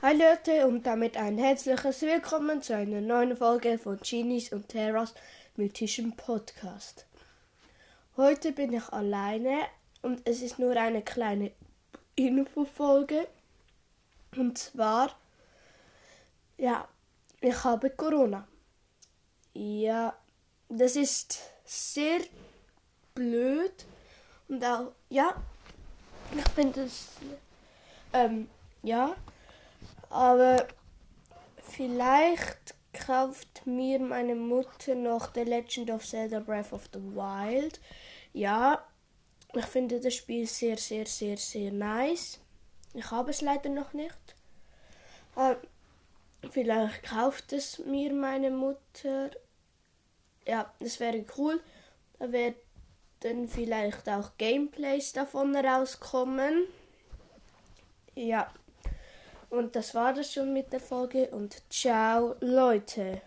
Hi Leute und damit ein herzliches Willkommen zu einer neuen Folge von Genies und Terras mythischem Podcast. Heute bin ich alleine und es ist nur eine kleine Infofolge. Und zwar, ja, ich habe Corona. Ja, das ist sehr blöd und auch, ja, ich finde es, ähm, ja. Aber vielleicht kauft mir meine Mutter noch The Legend of Zelda Breath of the Wild. Ja, ich finde das Spiel sehr, sehr, sehr, sehr nice. Ich habe es leider noch nicht. Aber vielleicht kauft es mir meine Mutter. Ja, das wäre cool. Da werden vielleicht auch Gameplays davon rauskommen. Ja. Und das war das schon mit der Folge und ciao Leute.